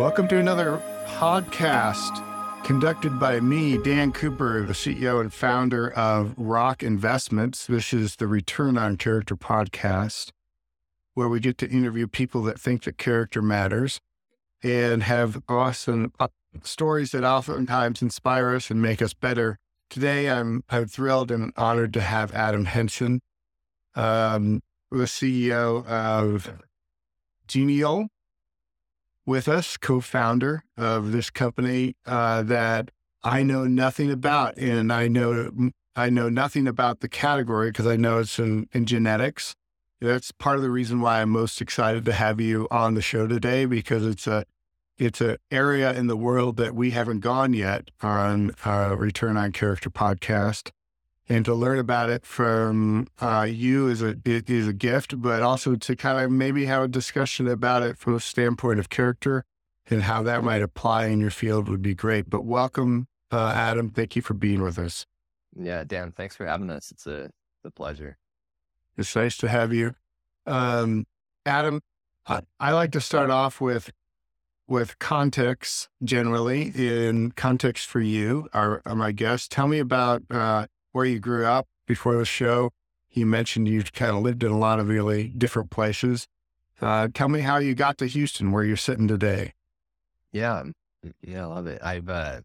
Welcome to another podcast conducted by me, Dan Cooper, the CEO and founder of Rock Investments. This is the Return on Character podcast, where we get to interview people that think that character matters and have awesome stories that oftentimes inspire us and make us better. Today, I'm, I'm thrilled and honored to have Adam Hansen, um, the CEO of Genial, with us, co-founder of this company uh, that I know nothing about, and I know I know nothing about the category because I know it's in, in genetics. That's part of the reason why I'm most excited to have you on the show today because it's a it's an area in the world that we haven't gone yet on uh, Return on Character podcast and to learn about it from uh, you is a is a gift, but also to kind of maybe have a discussion about it from a standpoint of character and how that might apply in your field would be great. But welcome, uh, Adam. Thank you for being with us. Yeah, Dan, thanks for having us. It's a, a pleasure. It's nice to have you, um, Adam. I, I like to start off with with context generally in context for you, our, our my guest. Tell me about uh, where you grew up before the show. You mentioned you kind of lived in a lot of really different places. Uh, tell me how you got to Houston, where you're sitting today. Yeah, yeah, I love it. I've uh,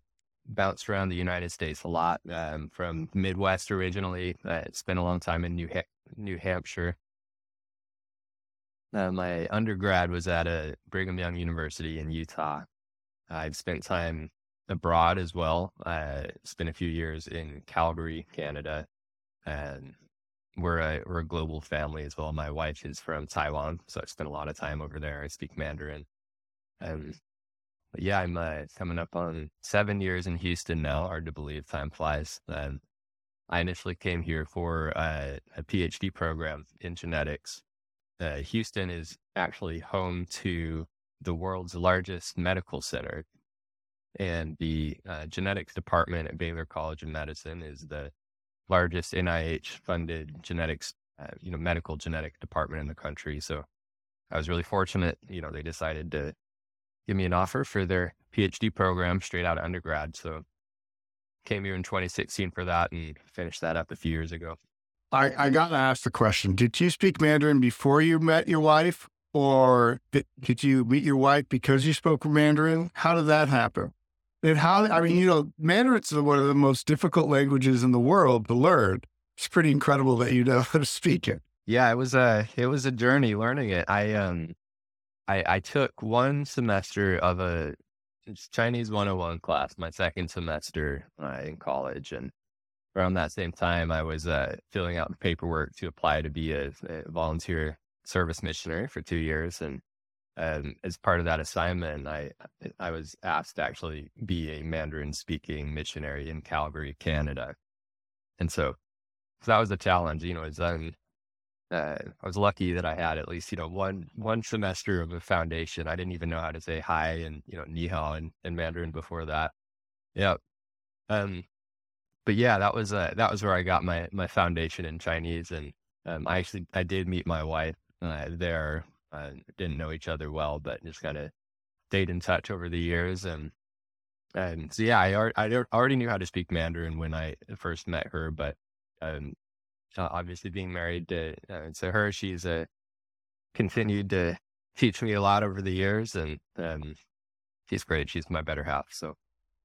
bounced around the United States a lot. Um, from Midwest originally. Uh, spent a long time in New ha- New Hampshire. Uh, my undergrad was at a Brigham Young University in Utah. I've spent time abroad as well. Uh, spent a few years in Calgary, Canada, and we're a we're a global family as well. My wife is from Taiwan, so I spent a lot of time over there. I speak Mandarin. Um, yeah, I'm uh, coming up on seven years in Houston now. Hard to believe, time flies. Um, I initially came here for uh, a PhD program in genetics. Uh, Houston is actually home to the world's largest medical center and the uh, genetics department at Baylor College of Medicine is the largest NIH funded genetics, uh, you know, medical genetic department in the country. So I was really fortunate. You know, they decided to give me an offer for their PhD program straight out of undergrad. So came here in 2016 for that and finished that up a few years ago. I, I got to ask the question Did you speak Mandarin before you met your wife? Or did, did you meet your wife because you spoke Mandarin? How did that happen? And how, I mean, you know, Mandarin's one of the most difficult languages in the world to learn. It's pretty incredible that you know how to speak it. Yeah, it was a, it was a journey learning it. I, um, I, I took one semester of a Chinese 101 class, my second semester uh, in college. And around that same time, I was uh, filling out paperwork to apply to be a, a volunteer service missionary for two years. And and as part of that assignment, I I was asked to actually be a Mandarin speaking missionary in Calgary, Canada. And so, so that was a challenge, you know, as um, uh, I was lucky that I had at least, you know, one, one semester of a foundation. I didn't even know how to say hi and, you know, ni hao and Mandarin before that. Yeah. Um, but yeah, that was, uh, that was where I got my, my foundation in Chinese. And, um, I actually, I did meet my wife, uh, there uh, didn't know each other well, but just kind of stayed in touch over the years. And and so yeah, I, I already knew how to speak Mandarin when I first met her, but um, obviously being married to, uh, to her, she's uh, continued to teach me a lot over the years, and um, she's great. She's my better half. So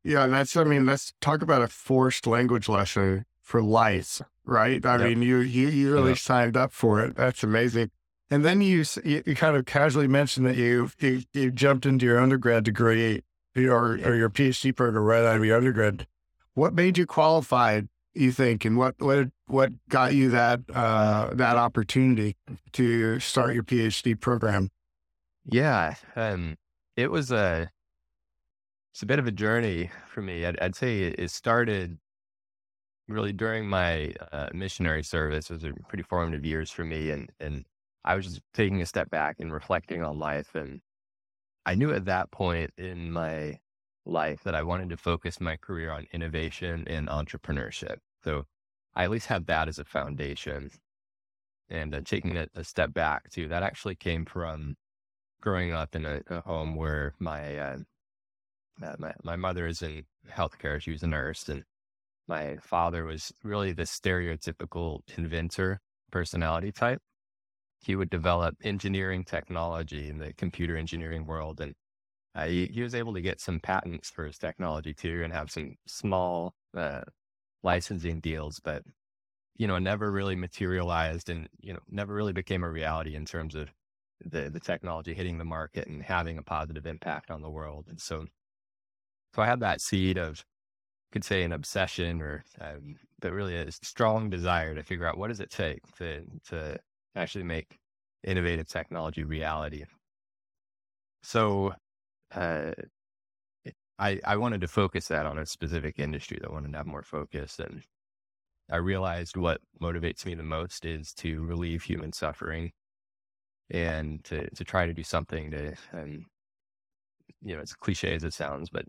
yeah, that's I mean, let's talk about a forced language lesson for life, right? I yep. mean, you you, you really yep. signed up for it. That's amazing. And then you, you kind of casually mentioned that you, you, you jumped into your undergrad degree or, or your PhD program right out of your undergrad. What made you qualified, you think, and what what what got you that uh, that opportunity to start your PhD program? Yeah, um, it was a it's a bit of a journey for me. I'd, I'd say it started really during my uh, missionary service. It was a pretty formative years for me, and and I was just taking a step back and reflecting on life. And I knew at that point in my life that I wanted to focus my career on innovation and entrepreneurship. So I at least had that as a foundation. And uh, taking a, a, step back too, that actually came from growing up in a, a home where my, uh, my my mother is in healthcare; she was a nurse, and my father was really the stereotypical inventor personality type. He would develop engineering technology in the computer engineering world, and uh, he, he, was able to get some patents for his technology too, and have some small uh, licensing deals, but you know, never really materialized, and you know, never really became a reality in terms of the the technology hitting the market and having a positive impact on the world. And so, so I had that seed of could say an obsession or um, but really a strong desire to figure out what does it take to to actually make innovative technology reality. So uh, I I wanted to focus that on a specific industry that wanted to have more focus and I realized what motivates me the most is to relieve human suffering and to to try to do something to um, you know as cliche as it sounds but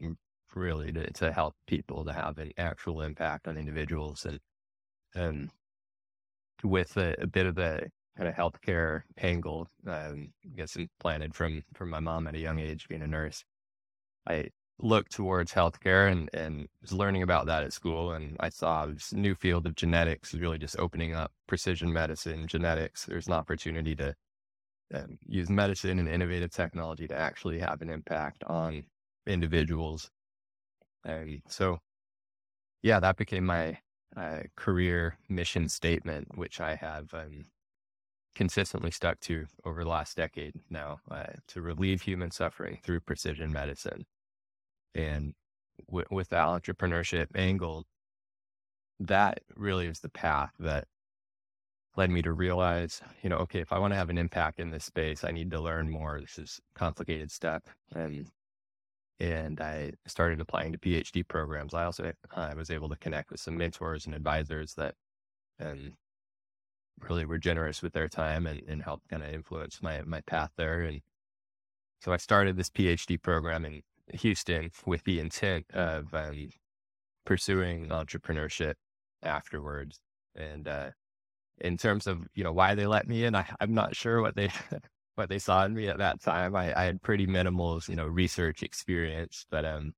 really to, to help people to have an actual impact on individuals and and with a, a bit of the kind of healthcare angle, um, I guess implanted from from my mom at a young age, being a nurse. I looked towards healthcare and and was learning about that at school, and I saw this new field of genetics really just opening up precision medicine, genetics. There's an opportunity to um, use medicine and innovative technology to actually have an impact on individuals and so, yeah, that became my uh, career mission statement, which I have um, consistently stuck to over the last decade now uh, to relieve human suffering through precision medicine. And w- with the entrepreneurship angle, that really is the path that led me to realize, you know, okay, if I want to have an impact in this space, I need to learn more. This is complicated stuff. And and I started applying to PhD programs. I also I was able to connect with some mentors and advisors that and really were generous with their time and, and helped kind of influence my my path there. And so I started this PhD program in Houston with the intent of um, pursuing entrepreneurship afterwards. And uh, in terms of you know why they let me in, I, I'm not sure what they what they saw in me at that time. I, I had pretty minimal, you know, research experience, but um,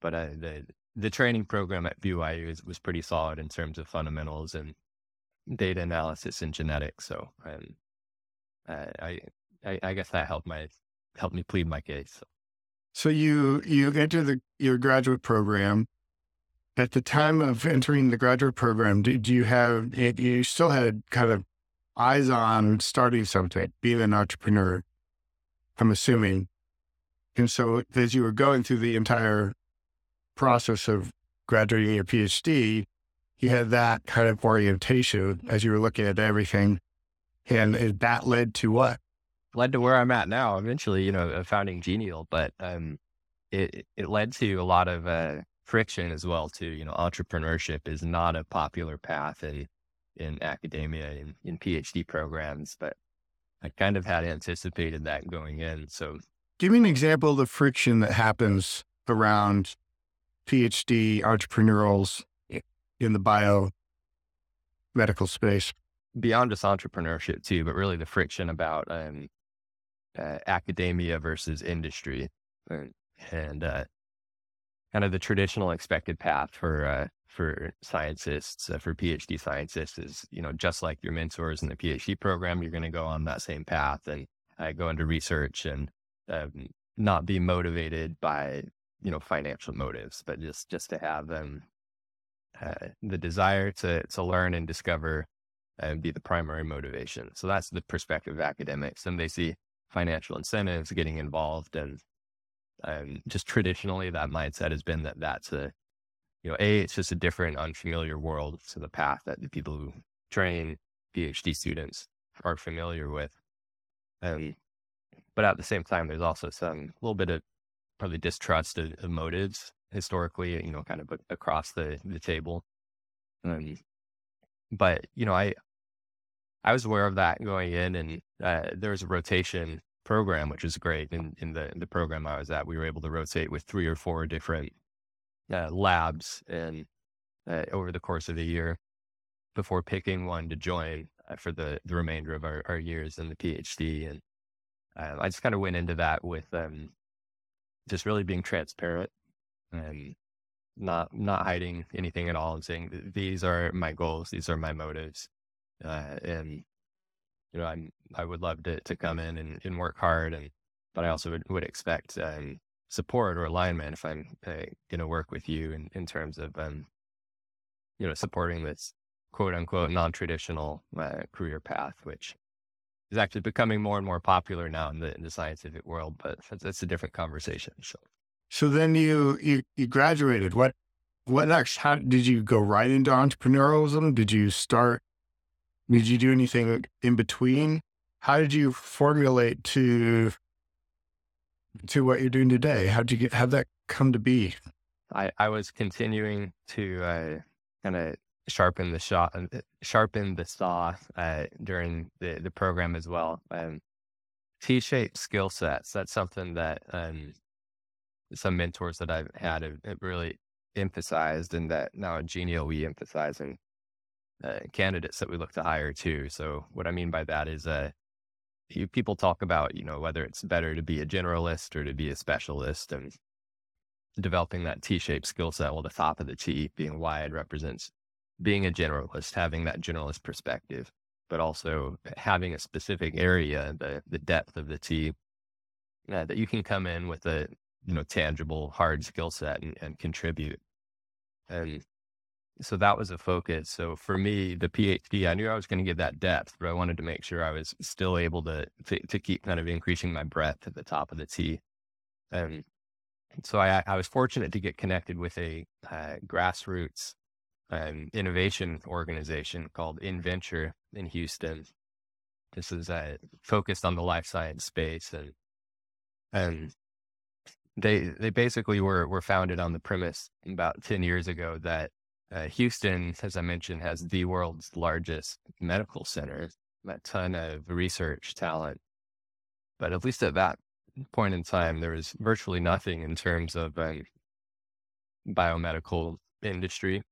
but uh, the the training program at BYU was, was pretty solid in terms of fundamentals and data analysis and genetics. So um, I, I, I guess that helped my helped me plead my case. So you you enter the your graduate program. At the time of entering the graduate program, did you have you still had kind of eyes on starting something, being an entrepreneur, I'm assuming. And so as you were going through the entire process of graduating your PhD, you had that kind of orientation as you were looking at everything. And that led to what? Led to where I'm at now, eventually, you know, founding Genial, but um, it, it led to a lot of uh, friction as well, too. You know, entrepreneurship is not a popular path. And in academia in, in PhD programs, but I kind of had anticipated that going in. So, give me an example of the friction that happens around PhD entrepreneurials in the bio medical space. Beyond just entrepreneurship, too, but really the friction about um, uh, academia versus industry and, uh, kind of the traditional expected path for uh, for scientists, uh, for PhD scientists, is you know just like your mentors in the PhD program, you're going to go on that same path and uh, go into research and um, not be motivated by you know financial motives, but just just to have them uh, the desire to to learn and discover and be the primary motivation. So that's the perspective of academics, and they see financial incentives getting involved and um, just traditionally that mindset has been that that's a you know, A, it's just a different, unfamiliar world to the path that the people who train PhD students are familiar with. Um, but at the same time, there's also some little bit of probably distrust of, of motives historically, you know, kind of across the, the table. Um, but, you know, I, I was aware of that going in and uh, there was a rotation program, which is great. In, in the, the program I was at, we were able to rotate with three or four different uh, labs and uh, over the course of a year before picking one to join uh, for the, the remainder of our, our years in the PhD. And Um, I just kind of went into that with um, just really being transparent and not not hiding anything at all and saying these are my goals, these are my motives, uh, and you know I'm I would love to to come in and, and work hard, and but I also would, would expect um, support or alignment if I'm uh, going to work with you in in terms of um, you know supporting this quote unquote non traditional uh, career path, which is actually becoming more and more popular now in the, in the scientific world, but that's, that's, a different conversation. So, so then you, you, you graduated. What, what next? How did you go right into entrepreneurialism? Did you start, did you do anything in between? How did you formulate to, to what you're doing today? How did you get, how that come to be? I, I was continuing to uh, kind of sharpen the shot, uh, sharpen the saw uh, during the, the program as well. Um, T-shaped skill sets. That's something that um, some mentors that I've had have, have, really emphasized, and that now at Genial we emphasize in uh, candidates that we look to hire too. So what I mean by that is, uh, you, people talk about you know whether it's better to be a generalist or to be a specialist, and developing that T-shaped skill set. Well, the top of the T being wide represents being a generalist, having that generalist perspective, but also having a specific area, the the depth of the T, uh, that you can come in with a you know tangible, hard skill set and, and contribute. And so that was a focus. So for me, the PhD, I knew I was going to get that depth, but I wanted to make sure I was still able to, to, to keep kind of increasing my breadth at the top of the T. And so I, I was fortunate to get connected with a uh, grassroots um, innovation organization called InVenture in Houston. This is uh, focused on the life science space, and and they they basically were were founded on the premise about ten years ago that uh, Houston, as I mentioned, has the world's largest medical center, a ton of research talent, but at least at that point in time, there was virtually nothing in terms of biomedical industry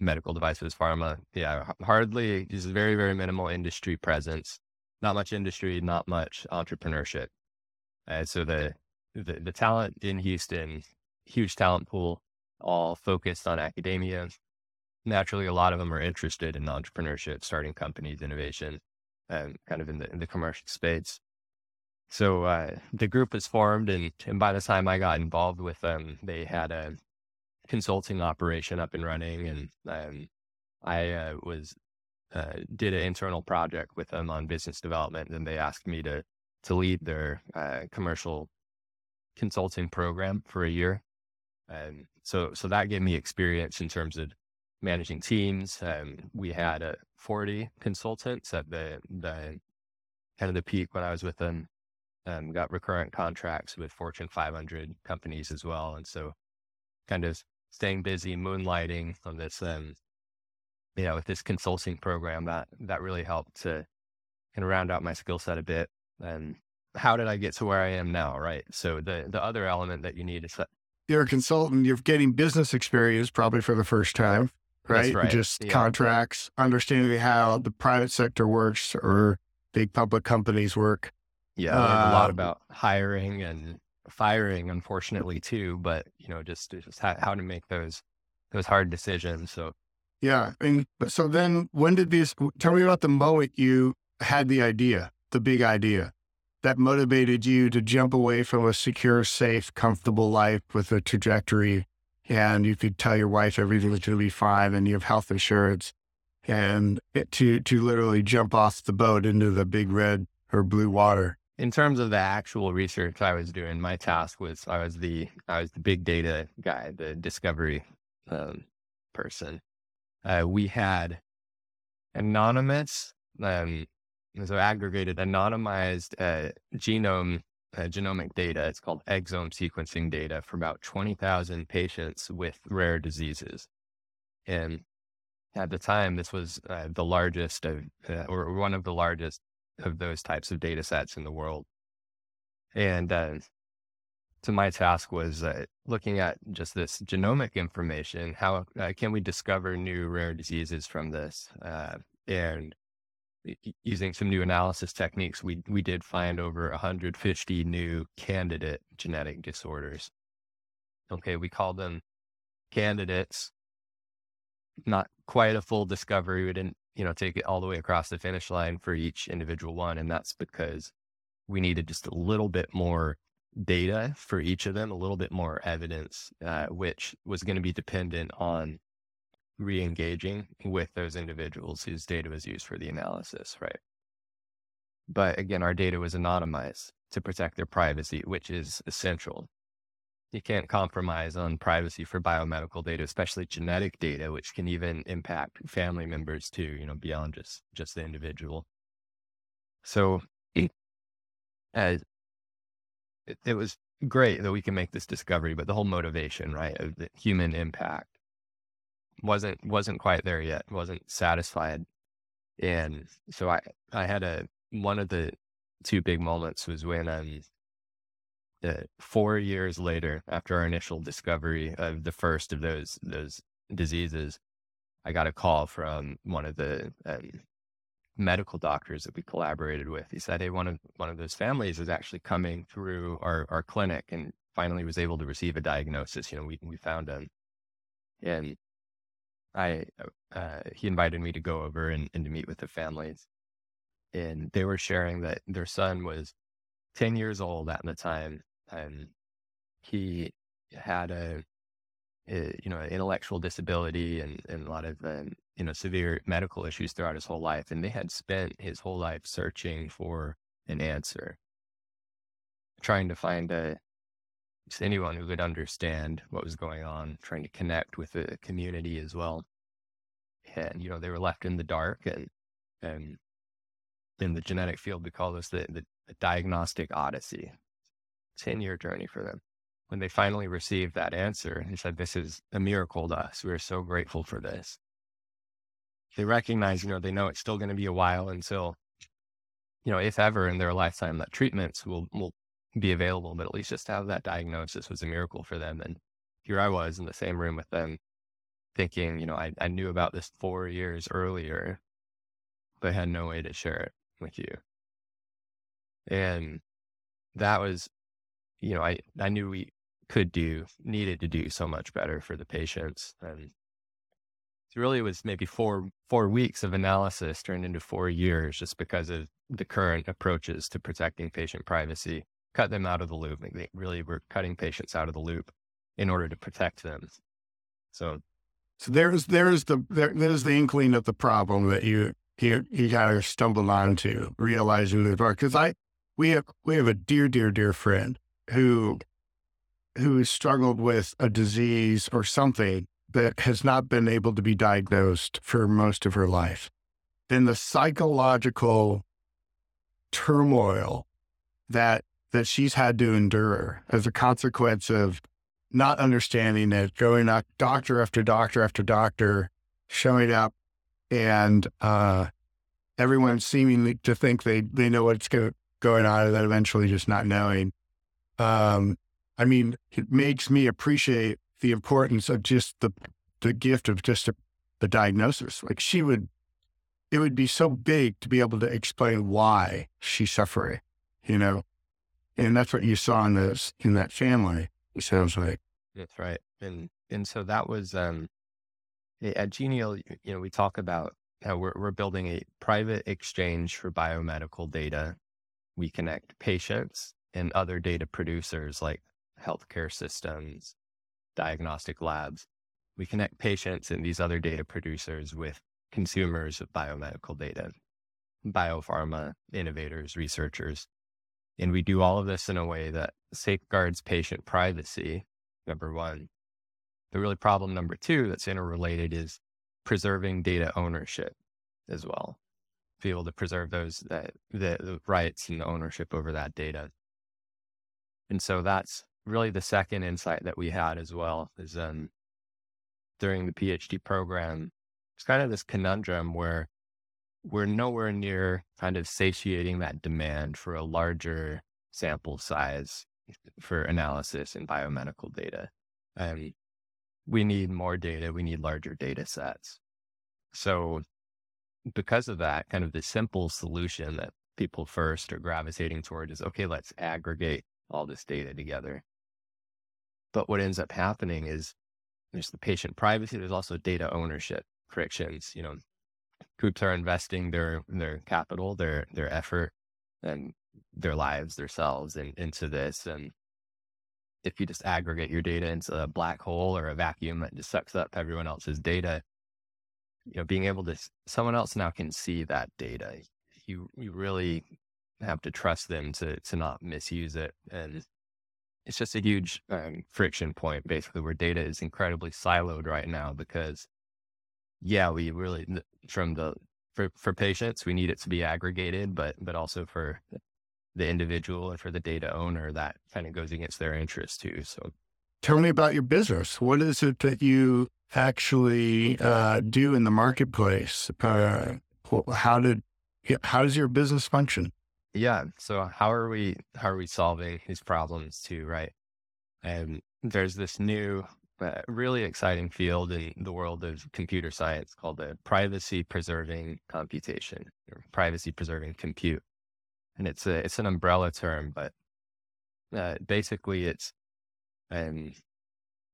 medical devices, pharma. Yeah, hardly just very, very minimal industry presence. Not much industry, not much entrepreneurship. And so the, the the talent in Houston, huge talent pool, all focused on academia. Naturally, a lot of them are interested in entrepreneurship, starting companies, innovation, and kind of in the in the commercial space. So uh, the group was formed, and, and by the time I got involved with them, they had a consulting operation up and running, and um, I uh, was uh, did an internal project with them on business development, and they asked me to to lead their uh, commercial consulting program for a year. And so, so that gave me experience in terms of managing teams. Um, we had uh, 40 consultants at the, the kind of the peak when I was with them. Um, got recurrent contracts with Fortune 500 companies as well. And so kind of staying busy, moonlighting on this, um, you know, with this consulting program that that really helped to kind of round out my skill set a bit. And how did I get to where I am now? Right. So the the other element that you need is that you're a consultant. You're getting business experience probably for the first time, right? right. Just yeah. contracts, understanding how the private sector works or big public companies work. Yeah, uh, a lot um, about hiring and firing, unfortunately, too. But you know, just just how, how to make those those hard decisions. So yeah, and so then when did these? Tell me about the moment you had the idea, the big idea that motivated you to jump away from a secure, safe, comfortable life with a trajectory, and you could tell your wife everything was going to be fine, and you have health insurance, and to to literally jump off the boat into the big red or blue water in terms of the actual research I was doing, my task was I was the I was the big data guy, the discovery um, person. Uh, we had anonymous, um, so aggregated, anonymized uh, genome uh, genomic data. It's called exome sequencing data for about twenty thousand patients with rare diseases, and at the time, this was uh, the largest of, uh, or one of the largest of those types of data sets in the world. And uh, so my task was uh, looking at just this genomic information. How uh, can we discover new rare diseases from this? And using some new analysis techniques, we we did find over 150 new candidate genetic disorders. Okay, we called them candidates. Not quite a full discovery. We didn't, you know, take it all the way across the finish line for each individual one, and that's because we needed just a little bit more data for each of them, a little bit more evidence, uh, which was going to be dependent on re-engaging with those individuals whose data was used for the analysis, right? But again, our data was anonymized to protect their privacy, which is essential. You can't compromise on privacy for biomedical data, especially genetic data, which can even impact family members too, you know, beyond just just the individual. So uh, it, it was great that we can make this discovery, but the whole motivation, right, of the human impact wasn't wasn't quite there yet. wasn't satisfied, and so I I had a one of the two big moments was when um four years later after our initial discovery of the first of those those diseases, I got a call from one of the um, medical doctors that we collaborated with. He said, "Hey, one of one of those families is actually coming through our our clinic and finally was able to receive a diagnosis. You know, we we found him, and I uh, he invited me to go over and, and to meet with the families, and they were sharing that their son was ten years old at the time, and he had a, a you know intellectual disability and, and a lot of um, you know severe medical issues throughout his whole life, and they had spent his whole life searching for an answer, trying to find a just anyone who could understand what was going on, trying to connect with the community as well. And, you know, they were left in the dark and, and in the genetic field, we call this the, the, the diagnostic odyssey, 10 year journey for them. When they finally received that answer, they said, this is a miracle to us. We are so grateful for this. They recognize, you know, they know it's still going to be a while until, you know, if ever in their lifetime that treatments will, will be available, but at least just to have that diagnosis was a miracle for them. And here I was in the same room with them, thinking, you know, I, I knew about this four years earlier, but had no way to share it with you. And that was, you know, I, I knew we could do, needed to do so much better for the patients. And it really was maybe four, four weeks of analysis turned into four years just because of the current approaches to protecting patient privacy cut them out of the loop. They really were cutting patients out of the loop in order to protect them. So, so there's there's the there, there's the inkling of the problem that you you you kind of stumbled onto, realizing the dark. Because I we have we have a dear dear dear friend who who struggled with a disease or something that has not been able to be diagnosed for most of her life. Then the psychological turmoil that that she's had to endure as a consequence of not understanding it, going up doctor after doctor after doctor, showing up, and uh, everyone seeming to think they they know what's go, going on, and then eventually just not knowing. Um, I mean, it makes me appreciate the importance of just the the gift of just a, the diagnosis. Like she would, it would be so big to be able to explain why she's suffering. You know, and that's what you saw in this in that family. It sounds like that's right, and and so that was um, at Genial. You know, we talk about how we're we're building a private exchange for biomedical data. We connect patients and other data producers like healthcare systems, diagnostic labs. We connect patients and these other data producers with consumers of biomedical data, biopharma innovators, researchers. And we do all of this in a way that safeguards patient privacy, number one. The really problem number two that's interrelated is preserving data ownership as well. Be able to preserve those that the, rights and the ownership over that data. And so that's really the second insight that we had as well is um during the PhD program, it's kind of this conundrum where we're nowhere near kind of satiating that demand for a larger sample size for analysis and biomedical data. Um, we need more data. We need larger data sets. So because of that, kind of the simple solution that people first are gravitating toward is okay, let's aggregate all this data together. But what ends up happening is there's the patient privacy, there's also data ownership frictions. You know, groups are investing their their capital, their their effort, and their lives, themselves in, into this. And if you just aggregate your data into a black hole or a vacuum that just sucks up everyone else's data, you know, being able to someone else now can see that data. You you really have to trust them to to not misuse it, and it's just a huge um, friction point, basically, where data is incredibly siloed right now because, yeah, we really from the for for patients we need it to be aggregated, but but also for the individual and for the data owner that kind of goes against their interest too. So, tell me about your business. What is it that you actually uh, do in the marketplace? Uh, how did how does your business function? Yeah. So how are we how are we solving these problems too? Right. And there's this new, uh, really exciting field in the world of computer science called the privacy preserving computation or privacy preserving compute. And it's a it's an umbrella term, but uh, basically it's um,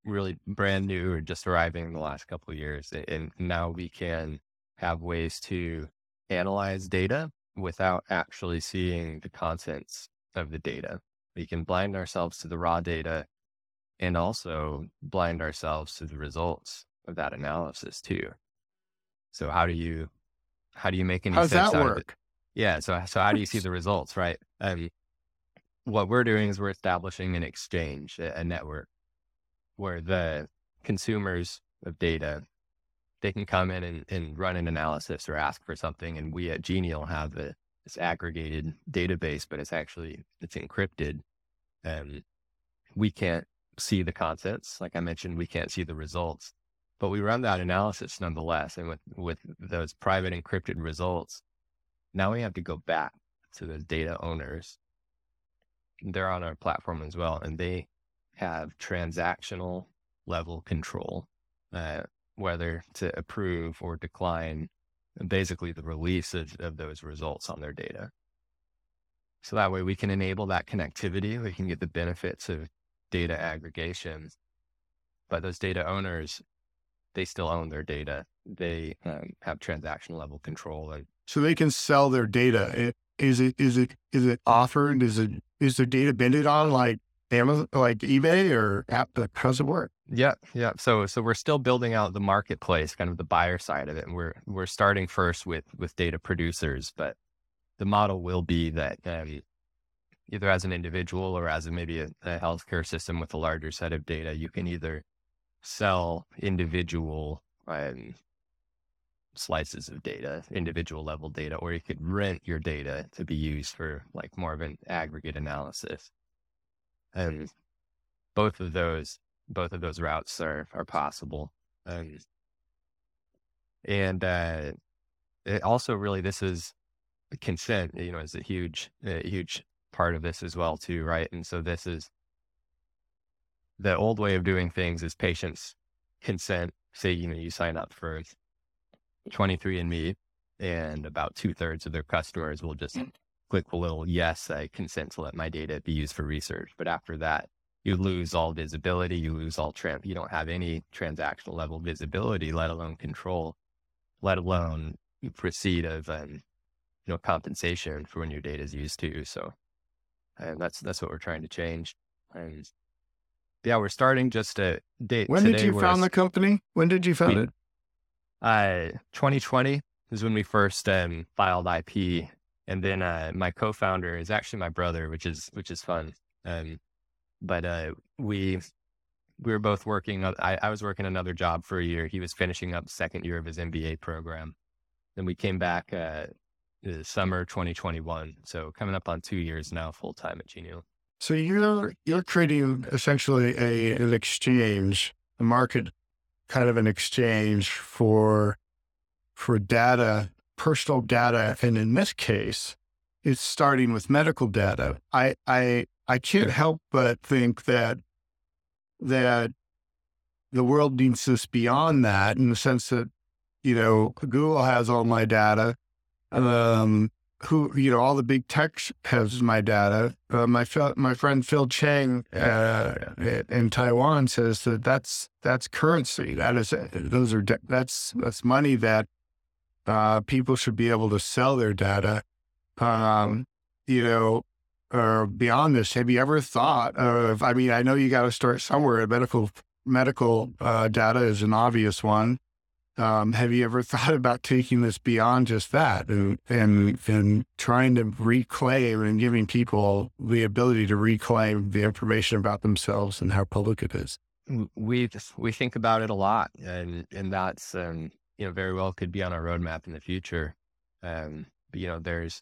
really brand new or just arriving in the last couple of years. And now we can have ways to analyze data without actually seeing the contents of the data. We can blind ourselves to the raw data and also blind ourselves to the results of that analysis too. So how do you how do you make any How's sense that work? Yeah. So so how do you see the results, right? Um, what we're doing is we're establishing an exchange, a, a network where the consumers of data they can come in and, and run an analysis or ask for something and we at genial have a, this aggregated database but it's actually it's encrypted and we can't see the contents like i mentioned we can't see the results but we run that analysis nonetheless and with with those private encrypted results now we have to go back to those data owners they're on our platform as well and they have transactional level control, uh, whether to approve or decline basically the release of, of those results on their data. So that way we can enable that connectivity. We can get the benefits of data aggregation, but those data owners, they still own their data. They um, have transaction level control. And so they can sell their data. Is it, is it, is it offered? Is it, is their data bended on like Amazon, like eBay or app? How does it work? Yeah, yeah. So, so we're still building out the marketplace, kind of the buyer side of it. And we're we're starting first with with data producers, but the model will be that um, either as an individual or as a, maybe a, a healthcare system with a larger set of data, you can either sell individual um, slices of data, individual level data, or you could rent your data to be used for like more of an aggregate analysis. And both of those, both of those routes are, are possible. Um, and, uh, it also really, this is consent, you know, is a huge, a huge part of this as well too. Right. And so this is the old way of doing things is patients consent. Say, you know, you sign up for 23andMe and about two thirds of their customers will just click the little yes, I consent to let my data be used for research. But after that, you lose all visibility. You lose all trans. You don't have any transactional level visibility, let alone control, let alone proceed of um, you know compensation for when your data is used too. So, and that's that's what we're trying to change. And yeah, we're starting just a date. When did you found the company? When did you found we, it? Uh, 2020 is when we first um, filed IP and then uh, my co-founder is actually my brother, which is which is fun. Um, but uh, we we were both working. I, I was working another job for a year. He was finishing up second year of his MBA program. Then we came back uh, summer 2021. So coming up on two years now, full time at Genial. So you're you're creating essentially a an exchange, a market, kind of an exchange for for data personal data. And in this case, it's starting with medical data. I, I, I can't help but think that, that the world needs this beyond that in the sense that you know, Google has all my data. Um, who, you know, all the big tech has my data. Uh, my my friend Phil Chang uh, in Taiwan says that that's that's currency. That is those are that's that's money that uh, people should be able to sell their data. Um, you know, or beyond this, have you ever thought of? I mean, I know you got to start somewhere. Medical medical uh, data is an obvious one. Um, have you ever thought about taking this beyond just that and, and and trying to reclaim and giving people the ability to reclaim the information about themselves and how public it is? We we think about it a lot, and and that's um, you know very well could be on our roadmap in the future. Um, but, you know, there's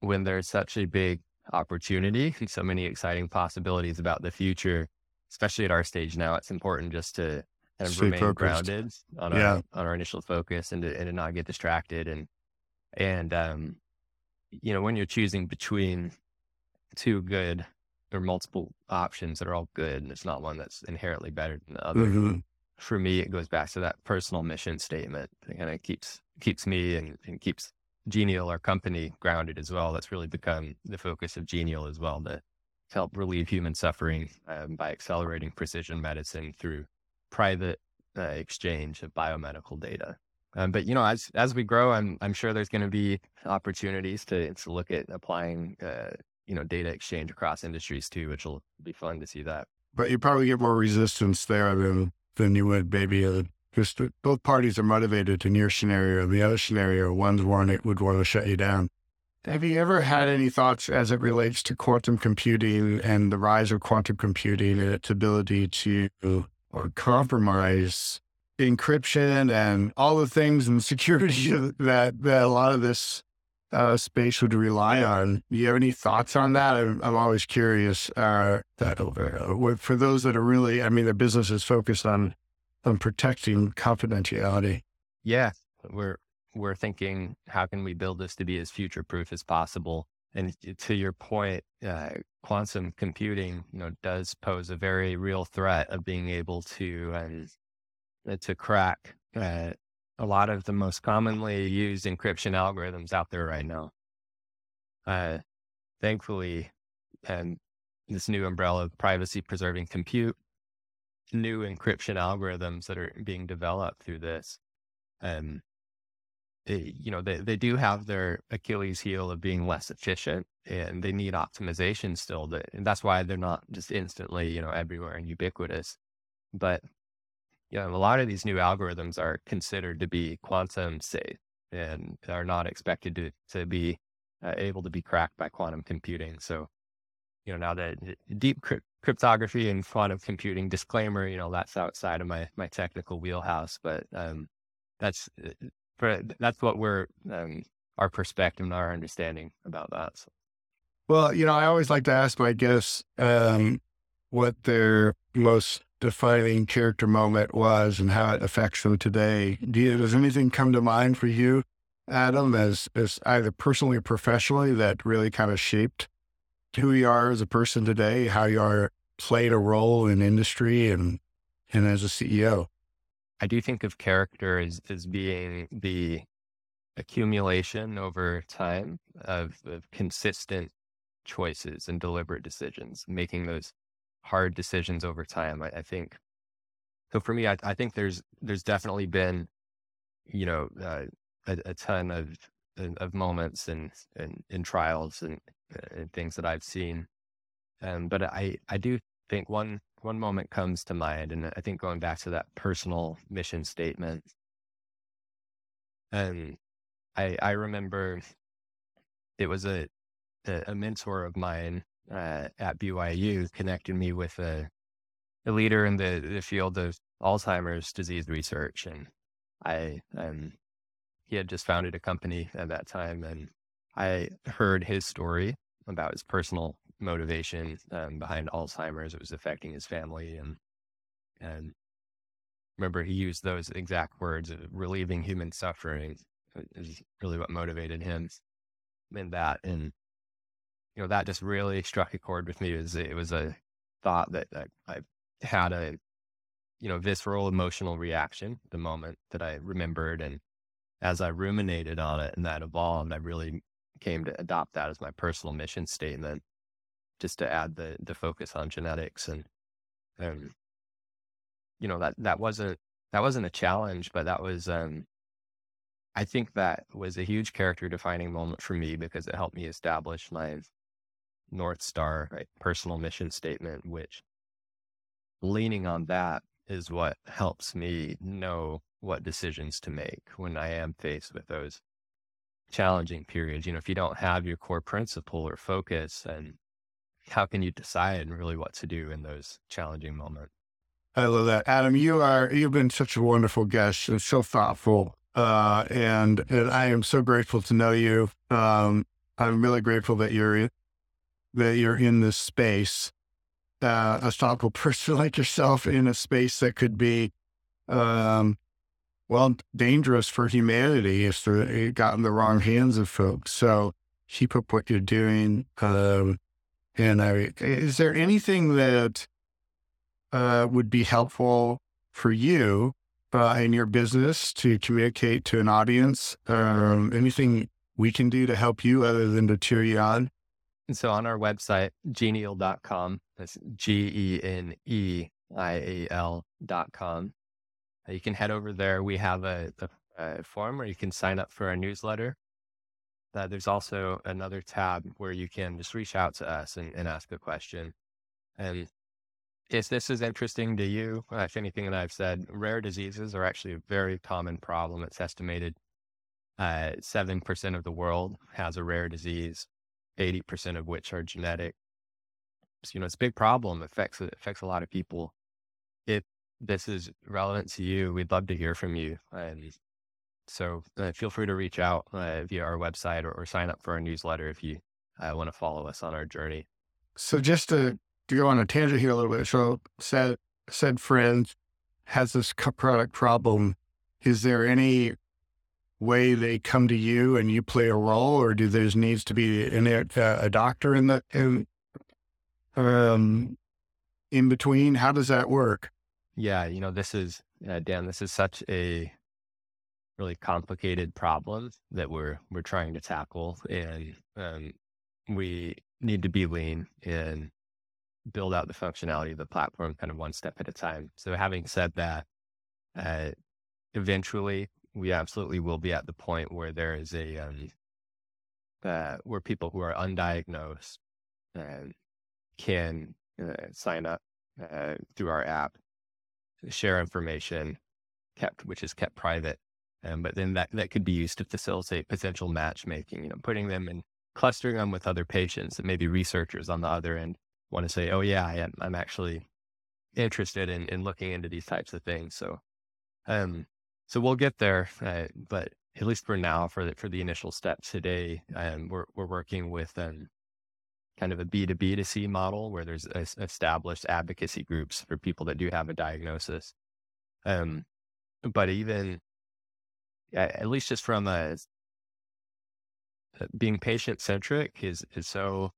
when there's such a big opportunity so many exciting possibilities about the future, especially at our stage now, it's important just to kind of Stay remain focused. grounded on yeah. our on our initial focus and to, and to not get distracted and and um you know when you're choosing between two good or multiple options that are all good and it's not one that's inherently better than the other mm-hmm. for me it goes back to that personal mission statement it kind of keeps keeps me and, and keeps genial our company grounded as well that's really become the focus of genial as well to help relieve human suffering um, by accelerating precision medicine through private uh, exchange of biomedical data. Um, but you know, as as we grow, I'm I'm sure there's going to be opportunities to to look at applying uh, you know data exchange across industries too, which will be fun to see that. But you probably get more resistance there than than you would maybe uh, both parties are motivated in your scenario. The other scenario, one's one it would want to shut you down. Have you ever had any thoughts as it relates to quantum computing and the rise of quantum computing and its ability to or compromise encryption and all the things and security that, that a lot of this uh, space would rely on. Do you have any thoughts on that? I'm, I'm always curious. Uh, that uh, for those that are really, I mean, the business is focused on on protecting confidentiality. Yeah, we're we're thinking, how can we build this to be as future proof as possible? And to your point, uh, quantum computing, you know, does pose a very real threat of being able to um, uh, to crack uh, a lot of the most commonly used encryption algorithms out there right now. Uh, thankfully, and this new umbrella of privacy preserving compute, new encryption algorithms that are being developed through this, um, Eh, you know, they, they do have their Achilles heel of being less efficient and they need optimization still. And that's why they're not just instantly, you know, everywhere and ubiquitous. But, you know, a lot of these new algorithms are considered to be quantum safe and are not expected to, to be uh, able to be cracked by quantum computing. So, you know, now that deep crypt- cryptography and quantum computing disclaimer, you know, that's outside of my, my technical wheelhouse, but, um, that's eh, for that's what we're um, our perspective and our understanding about that. So. Well, you know, I always like to ask my guests um, what their most defining character moment was and how it affects them today. Do you, does anything come to mind for you, Adam, as as either personally or professionally that really kind of shaped who you are as a person today, how you are played a role in industry and and as a CEO? I do think of character as, as being the accumulation over time of, of consistent choices and deliberate decisions, making those hard decisions over time. I, I think so. For me, I, I, think there's there's definitely been, you know, uh, a, a, ton of of moments and and, and trials and, and things that I've seen, um, but I I do think one one moment comes to mind, and I think going back to that personal mission statement, and I I remember it was a a, mentor of mine uh, at BYU connected me with a a leader in the, the field of Alzheimer's disease research, and I um he had just founded a company at that time, and I heard his story about his personal motivation um, behind Alzheimer's. It was affecting his family, and and remember he used those exact words relieving human suffering is really what motivated him in that. And you know that just really struck a chord with me. It was it was a thought that, that I had a you know, visceral emotional reaction, the moment that I remembered. And as I ruminated on it and that evolved, I really came to adopt that as my personal mission statement, just to add the the focus on genetics and um, you know that that wasn't that wasn't a challenge, but that was um, I think that was a huge character defining moment for me because it helped me establish my North Star right, personal mission statement, which leaning on that is what helps me know what decisions to make when I am faced with those challenging periods. You know, if you don't have your core principle or focus, and how can you decide really what to do in those challenging moments? I love that, Adam. You are you've been such a wonderful guest and so thoughtful, uh, and and I am so grateful to know you. Um, I'm really grateful that you're in, that you're in this space, uh, a thoughtful person like yourself in a space that could be, um, well, dangerous for humanity if it got in the wrong hands of folks. So keep up what you're doing. Um, and I, is there anything that uh, would be helpful for you uh, in your business to communicate to an audience? Um, anything we can do to help you other than to cheer you on? And so on our website, geneial.com, that's G E N E I A L.com, you can head over there. We have a, a, a form where you can sign up for our newsletter. Uh, there's also another tab where you can just reach out to us and, and ask a question. And if this is interesting to you, uh, if anything that I've said, rare diseases are actually a very common problem. It's estimated uh, 7% of the world has a rare disease, 80% of which are genetic. So, you know, it's a big problem. Affects, affects a lot of people. If this is relevant to you, we'd love to hear from you. And so uh, feel free to reach out uh, via our website or, or, sign up for our newsletter if you uh, want to follow us on our journey. So just to to go on a tangent here a little bit. So said said friend has this product problem. Is there any way they come to you and you play a role, or do there needs to be an, a, a doctor in the in um in between? How does that work? Yeah, you know, this is uh, Dan. This is such a really complicated problem that we're we're trying to tackle, and um, we need to be lean and build out the functionality of the platform kind of one step at a time. So having said that, uh, eventually we absolutely will be at the point where there is a, um, uh, where people who are undiagnosed uh, can uh, sign up uh, through our app, share information kept, which is kept private. Um, but then that, that could be used to facilitate potential matchmaking, you know, putting them and clustering them with other patients and maybe researchers on the other end want to say, oh yeah, I am, I'm actually interested in, in looking into these types of things. So, um, so we'll get there. Uh, but at least for now, for the, for the initial steps today, um, we're, we're working with, um, kind of a B to B to C model where there's established advocacy groups for people that do have a diagnosis. Um, but even at least just from a, uh, being patient centric is, is so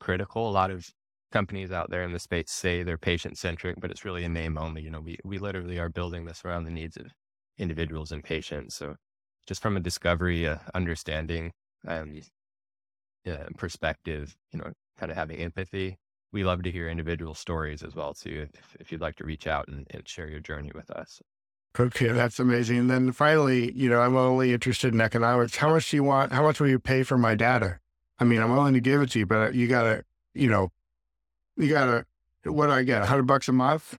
critical. A lot of companies out there in the space say they're patient centric, but it's really a name only. You know, we, we literally are building this around the needs of individuals and patients. So just from a discovery, uh, understanding, um, uh, perspective, you know, kind of having empathy. We love to hear individual stories as well too. If, if you'd like to reach out and, and share your journey with us. Okay, that's amazing. And then finally, you know, I'm only interested in economics. How much do you want? How much will you pay for my data? I mean, I'm willing to give it to you, but you got to, you know, you got to, what do I get? A hundred bucks a month?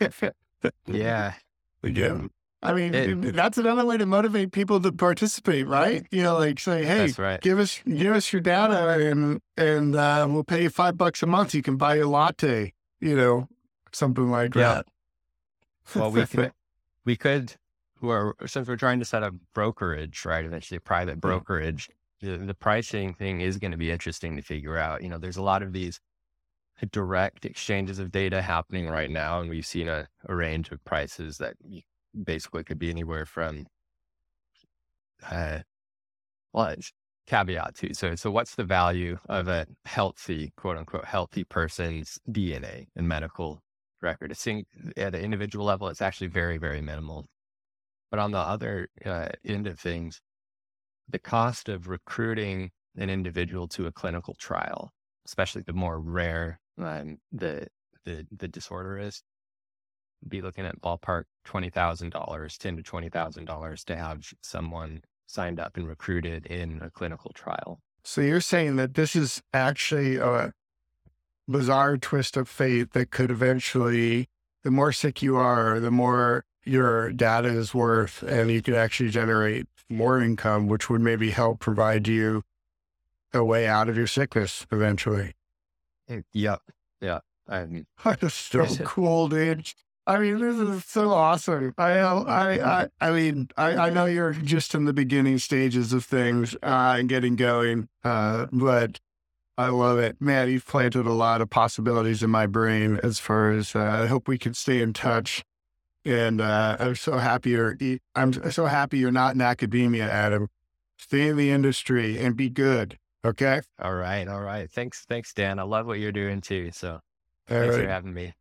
yeah. Yeah. I mean, it, that's another way to motivate people to participate, right? You know, like say, "Hey, right. give us give us your data, and and uh, we'll pay you five bucks a month. You can buy a latte, you know, something like yeah. that." Well, we could we could, we're, since we're trying to set up brokerage, right? Eventually, a private brokerage. The, the pricing thing is going to be interesting to figure out. You know, there's a lot of these direct exchanges of data happening right now. And we've seen a, a range of prices that basically could be anywhere from, uh, well, caveat too. So, so what's the value of a healthy, quote unquote, healthy person's DNA and medical record. It's in, at an individual level, it's actually very, very minimal. But on the other uh, end of things, the cost of recruiting an individual to a clinical trial, especially the more rare um, the the the disorder is, be looking at ballpark twenty thousand dollars, ten to twenty thousand dollars to have someone signed up and recruited in a clinical trial. So you're saying that this is actually a bizarre twist of fate that could eventually, the more sick you are, the more your data is worth, and you could actually generate more income, which would maybe help provide you a way out of your sickness eventually. Yeah. Yeah. I mean, that's so cool, dude. I mean, this is so awesome. I, I, I, I mean, I, I know you're just in the beginning stages of things uh, and getting going, uh, but I love it, man. You've planted a lot of possibilities in my brain as far as uh, I hope we can stay in touch. And uh, I'm so happy you're, I'm so happy you're not in academia, Adam. Stay in the industry and be good. Okay. All right. All right. Thanks. Thanks, Dan. I love what you're doing too. So all thanks right. for having me.